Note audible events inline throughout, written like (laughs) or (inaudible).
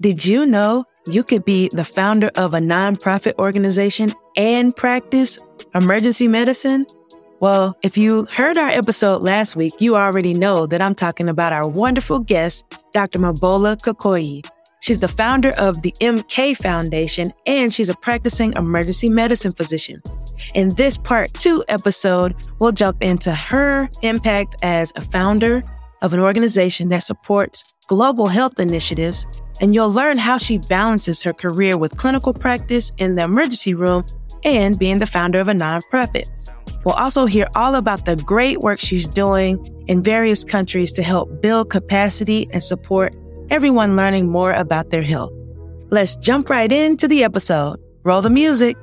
Did you know you could be the founder of a nonprofit organization and practice emergency medicine? Well, if you heard our episode last week, you already know that I'm talking about our wonderful guest, Dr. Mobola Kukoyi. She's the founder of the MK Foundation and she's a practicing emergency medicine physician. In this part two episode, we'll jump into her impact as a founder of an organization that supports global health initiatives and you'll learn how she balances her career with clinical practice in the emergency room and being the founder of a nonprofit. We'll also hear all about the great work she's doing in various countries to help build capacity and support everyone learning more about their health. Let's jump right into the episode. Roll the music.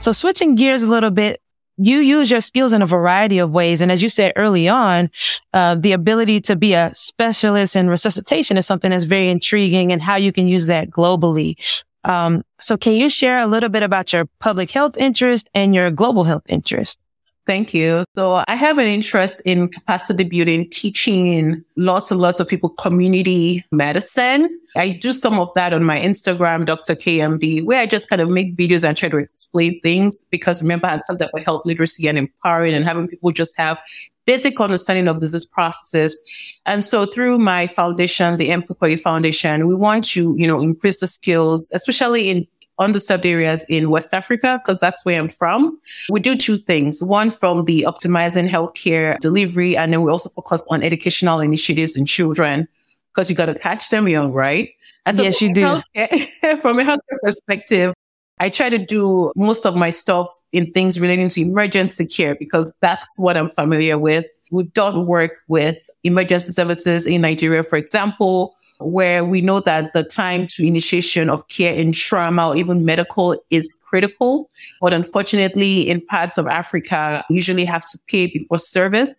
So switching gears a little bit, you use your skills in a variety of ways. And as you said early on, uh, the ability to be a specialist in resuscitation is something that's very intriguing and how you can use that globally. Um, so can you share a little bit about your public health interest and your global health interest? Thank you. So I have an interest in capacity building, teaching lots and lots of people community medicine. I do some of that on my Instagram, Dr. KMD, where I just kind of make videos and try to explain things because remember I said that for health literacy and empowering and having people just have basic understanding of disease processes. And so through my foundation, the. Kukoyi Foundation, we want to, you know, increase the skills, especially in underserved areas in West Africa, because that's where I'm from. We do two things. One from the optimizing healthcare delivery, and then we also focus on educational initiatives in children, because you got to catch them young, right? And so yes, you do. (laughs) From a healthcare perspective, I try to do most of my stuff in things relating to emergency care because that's what I'm familiar with. We've done work with emergency services in Nigeria, for example, where we know that the time to initiation of care in trauma or even medical is critical. But unfortunately, in parts of Africa, usually have to pay before service.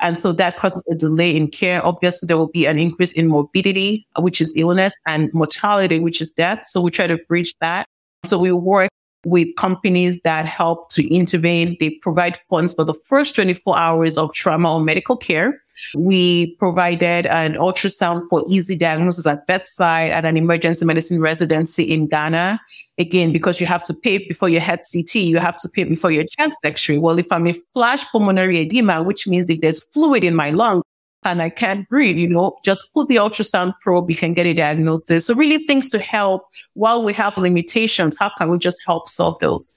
And so that causes a delay in care. Obviously, there will be an increase in morbidity, which is illness, and mortality, which is death. So we try to bridge that. So we work with companies that help to intervene. They provide funds for the first 24 hours of trauma or medical care. We provided an ultrasound for easy diagnosis at bedside at an emergency medicine residency in Ghana. Again, because you have to pay before your head CT, you have to pay before your chest x-ray. Well, if I'm a flash pulmonary edema, which means if there's fluid in my lung, and I can't breathe, you know, just put the ultrasound probe, you can get a diagnosis. So really things to help while we have limitations. How can we just help solve those?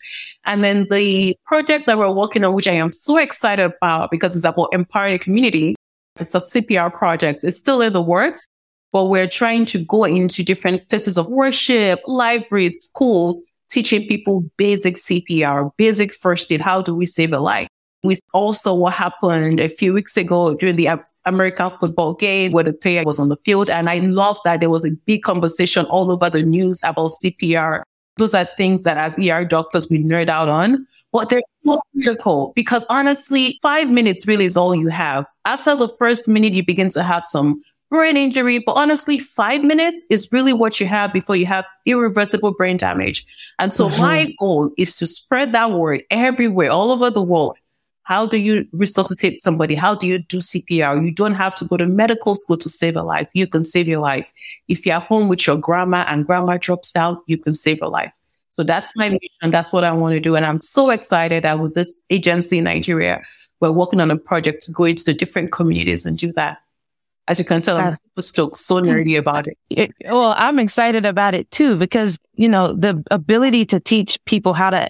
And then the project that we're working on, which I am so excited about because it's about empowering the community, it's a CPR project. It's still in the works, but we're trying to go into different places of worship, libraries, schools, teaching people basic CPR, basic first aid. How do we save a life? We also what happened a few weeks ago during the American football game where the player was on the field. And I love that there was a big conversation all over the news about CPR. Those are things that as ER doctors we nerd out on but they're so critical because honestly, five minutes really is all you have. After the first minute, you begin to have some brain injury, but honestly, five minutes is really what you have before you have irreversible brain damage. And so mm-hmm. my goal is to spread that word everywhere, all over the world. How do you resuscitate somebody? How do you do CPR? You don't have to go to medical school to save a life. You can save your life. If you're home with your grandma and grandma drops down, you can save a life. So that's my mission. That's what I want to do. And I'm so excited that with this agency in Nigeria, we're working on a project to go into the different communities and do that. As you can tell, I'm super stoked, so nerdy about it. it. Well, I'm excited about it too, because, you know, the ability to teach people how to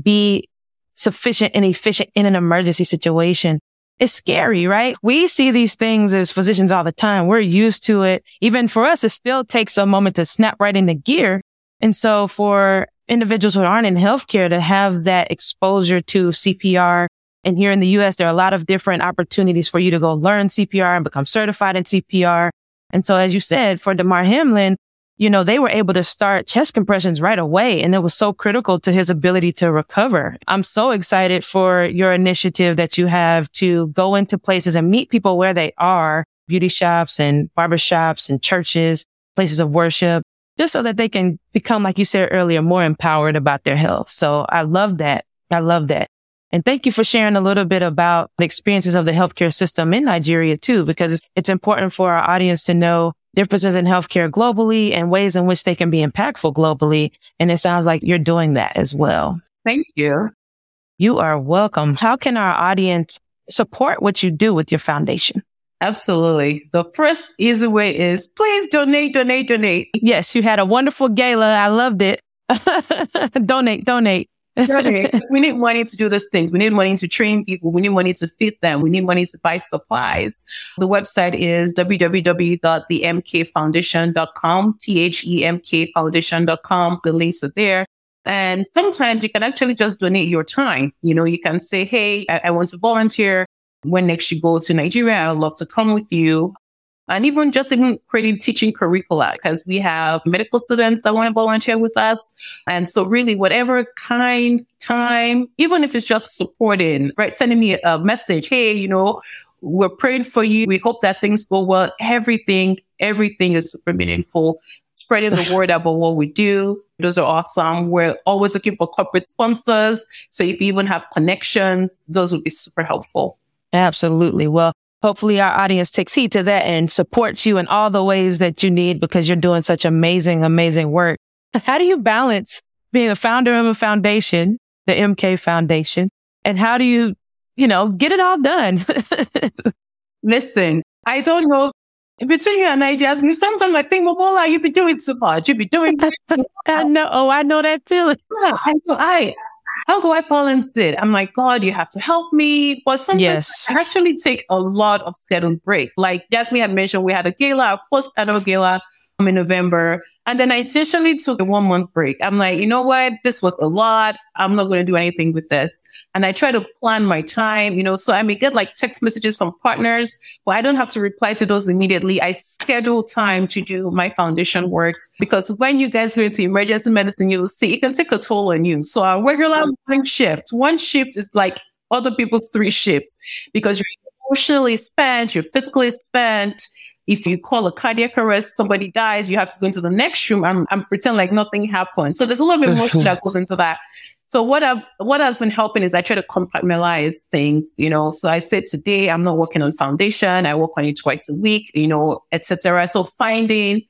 be sufficient and efficient in an emergency situation. It's scary, right? We see these things as physicians all the time. We're used to it. Even for us, it still takes a moment to snap right into gear. And so for individuals who aren't in healthcare to have that exposure to CPR. And here in the US, there are a lot of different opportunities for you to go learn CPR and become certified in CPR. And so, as you said, for Damar Hamlin, you know, they were able to start chest compressions right away. And it was so critical to his ability to recover. I'm so excited for your initiative that you have to go into places and meet people where they are, beauty shops and barbershops and churches, places of worship, just so that they can become, like you said earlier, more empowered about their health. So I love that. I love that. And thank you for sharing a little bit about the experiences of the healthcare system in Nigeria too, because it's important for our audience to know differences in healthcare globally and ways in which they can be impactful globally. And it sounds like you're doing that as well. Thank you. You are welcome. How can our audience support what you do with your foundation? Absolutely. The first easy way is please donate, donate, donate. Yes, you had a wonderful gala. I loved it. (laughs) donate, donate. (laughs) we need money to do these things. We need money to train people. We need money to feed them. We need money to buy supplies. The website is www.themkfoundation.com, T-H-E-M-K foundation.com. The links are there. And sometimes you can actually just donate your time. You know, you can say, Hey, I, I want to volunteer. When next you go to Nigeria, I'd love to come with you and even just even creating teaching curricula because we have medical students that want to volunteer with us. And so really whatever kind, time, even if it's just supporting, right? Sending me a message. Hey, you know, we're praying for you. We hope that things go well. Everything, everything is super meaningful. Spreading the word about what we do. Those are awesome. We're always looking for corporate sponsors. So if you even have connections, those would be super helpful. Absolutely. Well, hopefully our audience takes heed to that and supports you in all the ways that you need because you're doing such amazing, amazing work. How do you balance being a founder of a foundation, the MK Foundation, and how do you, you know, get it all done? (laughs) Listen, I don't know. Between you and I, Jasmine, sometimes I think, well, you be doing too much. You be doing. (laughs) I know. Oh, I know that feeling. (laughs) Yeah, I, I, how do I balance it? I'm like, God, you have to help me. But sometimes yes. I actually take a lot of scheduled breaks. Like Jasmine had mentioned, we had a gala, a post annual gala um, in November. And then I intentionally took a one month break. I'm like, you know what? This was a lot. I'm not going to do anything with this and I try to plan my time, you know, so I may get like text messages from partners, but I don't have to reply to those immediately. I schedule time to do my foundation work because when you guys go into emergency medicine, you'll see it can take a toll on you. So a regular morning shift, one shift is like other people's three shifts because you're emotionally spent, you're physically spent. If you call a cardiac arrest, somebody dies, you have to go into the next room and, and pretend like nothing happened. So there's a lot of (laughs) emotion that goes into that. So what I've, what has been helping is I try to compartmentalize things, you know. So I said today I'm not working on foundation. I work on it twice a week, you know, etc. So finding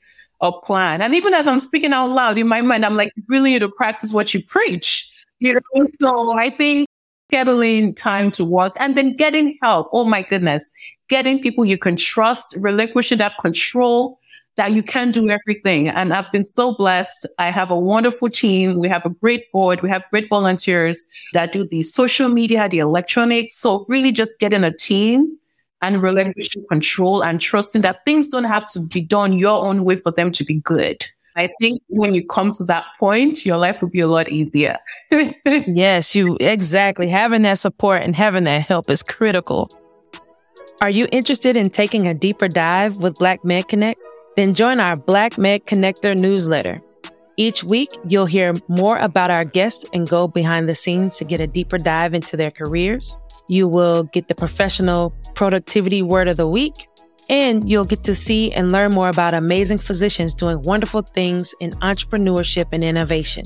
a plan. And even as I'm speaking out loud in my mind, I'm like, really need to practice what you preach. You know, so I think scheduling time to work and then getting help. Oh my goodness. Getting people you can trust, relinquishing that control that you can do everything. And I've been so blessed. I have a wonderful team. We have a great board. We have great volunteers that do the social media, the electronics. So really just getting a team and relinquishing control and trusting that things don't have to be done your own way for them to be good. I think when you come to that point, your life will be a lot easier. (laughs) yes, you exactly. Having that support and having that help is critical. Are you interested in taking a deeper dive with Black Med Connect? Then join our Black Med Connector newsletter. Each week, you'll hear more about our guests and go behind the scenes to get a deeper dive into their careers. You will get the professional productivity word of the week, and you'll get to see and learn more about amazing physicians doing wonderful things in entrepreneurship and innovation.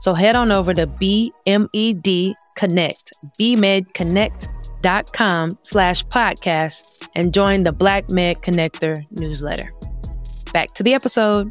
So head on over to BMED Connect, bmedconnect.com slash podcast and join the Black Med Connector newsletter back to the episode.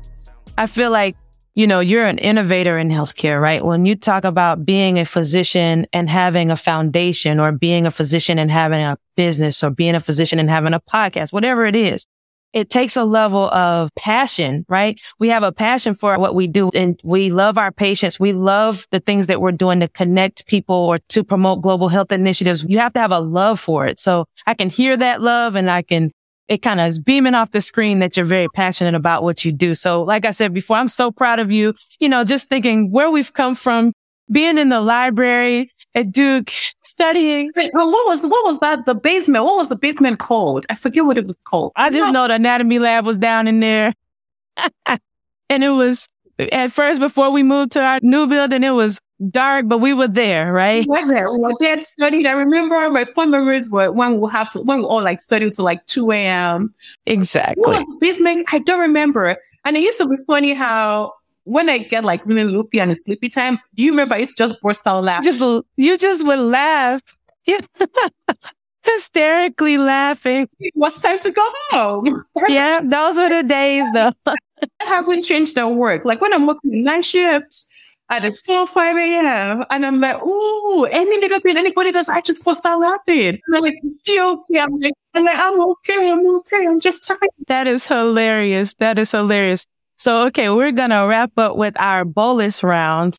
I feel like, you know, you're an innovator in healthcare, right? When you talk about being a physician and having a foundation or being a physician and having a business or being a physician and having a podcast, whatever it is, it takes a level of passion, right? We have a passion for what we do and we love our patients. We love the things that we're doing to connect people or to promote global health initiatives. You have to have a love for it. So I can hear that love and I can it kind of is beaming off the screen that you're very passionate about what you do. So like I said before, I'm so proud of you. You know, just thinking where we've come from, being in the library at Duke, studying. Well, what was what was that? The basement. What was the basement called? I forget what it was called. I just know the anatomy lab was down in there, (laughs) and it was at first before we moved to our new building. It was dark, but we were there, right? We were there. We were there studied. I remember my fun memories were when we have to, when we all like studied to like 2 a.m. Exactly. Basement, I don't remember. And it used to be funny how when I get like really loopy and sleepy time, do you remember it's just burst out laughing? Just you just would laugh. Yeah. (laughs) Hysterically laughing. What's time to go home? (laughs) yeah, those were the days though. (laughs) I haven't changed at work. Like when I'm working night shifts, and it's 4 5 a.m. And I'm like, ooh, any little thing anybody does, I just bust out laughing. And they're like, you okay? I'm like, I'm like, I'm okay, I'm okay, I'm just tired. That is hilarious. That is hilarious. So, okay, we're to wrap up with our bolus rounds.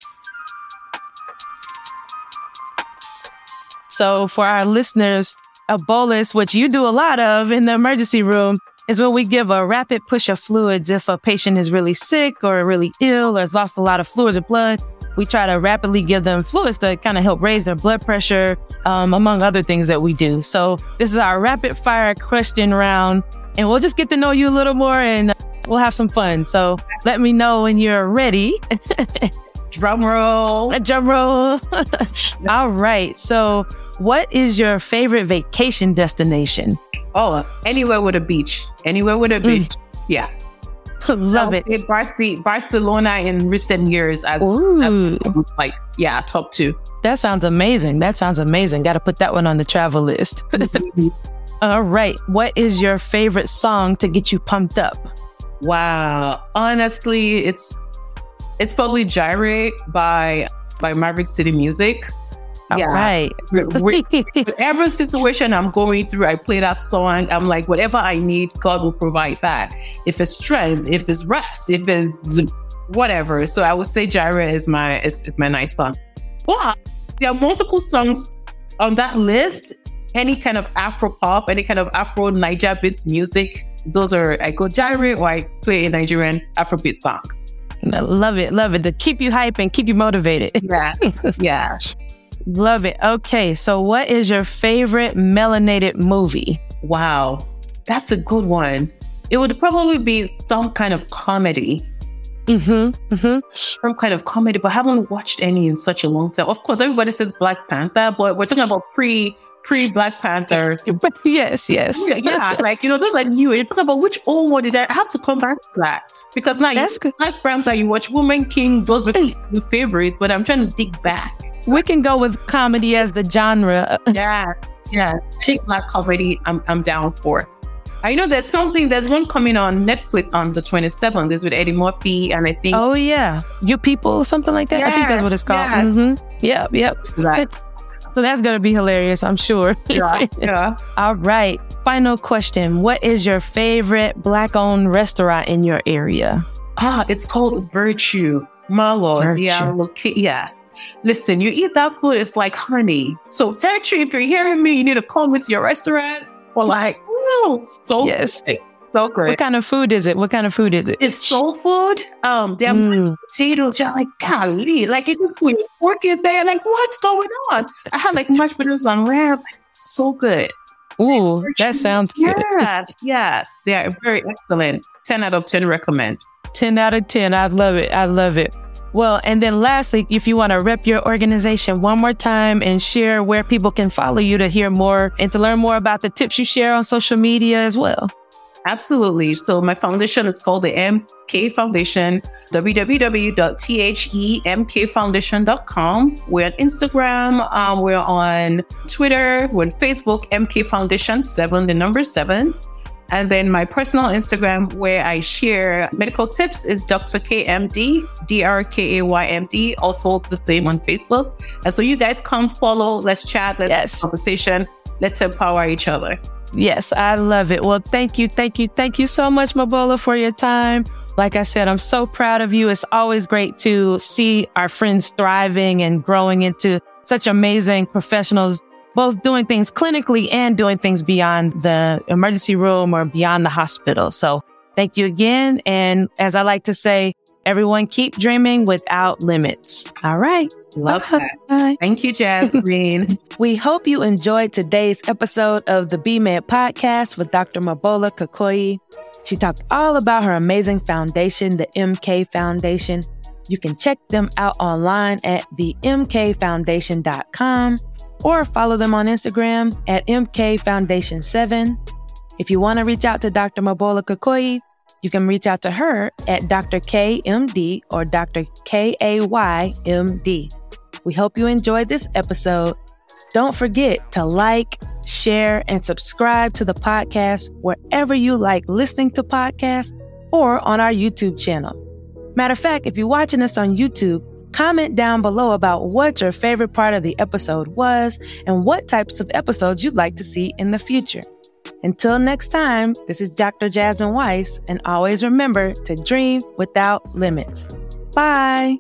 So, for our listeners, a bolus, which you do a lot of in the emergency room, is when we give a rapid push of fluids if a patient is really sick or really ill or has lost a lot of fluids or blood. We try to rapidly give them fluids to kind of help raise their blood pressure, um, among other things that we do. So this is our rapid fire question round, and we'll just get to know you a little more and we'll have some fun. So let me know when you're ready. (laughs) drum roll. A drum roll. (laughs) All right. So what is your favorite vacation destination? Oh, anywhere with a beach. Anywhere with a mm. beach. Mm. Yeah. (laughs) Love it. it. Barcelona in recent years as, as like, yeah, top two. That sounds amazing. That sounds amazing. Got to put that one on the travel list. (laughs) (laughs) All right. What is your favorite song to get you pumped up? Wow. Honestly, it's it's probably Jireh by by Maverick City Music. All yeah. right. (laughs) whatever situation I'm going through, I play that song. I'm like, whatever I need, God will provide that. If it's strength, if it's rest, if it's whatever. So I would say Jireh is my is, is my nice song. But there are multiple songs on that list. Any kind of Afro pop, any kind of Afro Niger beats music. Those are I go Jireh or I play a Nigerian Afrobeat song. I love it, love it. To keep you hype and keep you motivated. Yeah. yeah. (laughs) Love it. Okay. So, what is your favorite melanated movie? Wow. That's a good one. It would probably be some kind of comedy. Mm-hmm, mm-hmm. Some kind of comedy, but I haven't watched any in such a long time. Of course, everybody says Black Panther, but we're talking about pre pre Black Panther. (laughs) yes, yes. Yeah, like you know, those are new. You're talking about which old one did I, I have to come back to that? Because now That's you, Black Panther, you watch Woman King, those were the favorites, but I'm trying to dig back we can go with comedy as the genre. (laughs) yeah, yeah. I think black comedy, I'm I'm down for. I know there's something. There's one coming on Netflix on the 27th. Is with Eddie Murphy, and I think. Oh yeah, you people, something like that. Yes, I think that's what it's called. Yes. Mm-hmm. Yep, yep. Right. So that's gonna be hilarious, I'm sure. (laughs) Yeah, yeah. All right. Final question: What is your favorite black-owned restaurant in your area? Ah, it's called Virtue. Malo. Virtue. Yeah, look, yeah. Listen, you eat that food, it's like honey. So factory, if you're hearing me, you need to come into your restaurant or like, oh, so yes. So great. What kind of food is it? What kind of food is it? It's soul food. Um, they have mm. potatoes. You're like, golly, like it just when you work in there, like what's going on? I had like mashed potatoes on lamb. So good. Ooh, that sounds good. Yes, yes. They are very excellent. 10 out of 10 recommend. 10 out of 10. I love it. I love it. Well, and then lastly, if you want to rep your organization one more time and share where people can follow you to hear more and to learn more about the tips you share on social media as well. Absolutely. So my foundation is called the MK Foundation, www.themkfoundation.com. We're on Instagram. Um, we're on Twitter. We're on Facebook, MK Foundation 7, the number 7. And then my personal Instagram where I share medical tips is Dr. KMD, D-R-K-A-Y-M-D, also the same on Facebook. And so you guys come follow, let's chat, let's yes. conversation, let's empower each other. Yes, I love it. Well, thank you, thank you, thank you so much, Mobola, for your time. Like I said, I'm so proud of you. It's always great to see our friends thriving and growing into such amazing professionals both doing things clinically and doing things beyond the emergency room or beyond the hospital. So thank you again. And as I like to say, everyone keep dreaming without limits. All right. Love Bye. that. Thank you, Jasmine. (laughs) we hope you enjoyed today's episode of the BMed podcast with Dr. Mobola Kukoyi. She talked all about her amazing foundation, the MK Foundation. You can check them out online at the mkfoundation.com or follow them on Instagram at MK Foundation 7. If you want to reach out to Dr. Mobola Kukoyi, You can reach out to her at Dr. KMD or Dr. KAYMD. We hope you enjoyed this episode. Don't forget to like, share, and subscribe to the podcast wherever you like listening to podcasts or on our YouTube channel. Matter of fact, if you're watching us on YouTube, comment down below about what your favorite part of the episode was and what types of episodes you'd like to see in the future. Until next time, this is Dr. Jasmine Weiss, and always remember to dream without limits. Bye.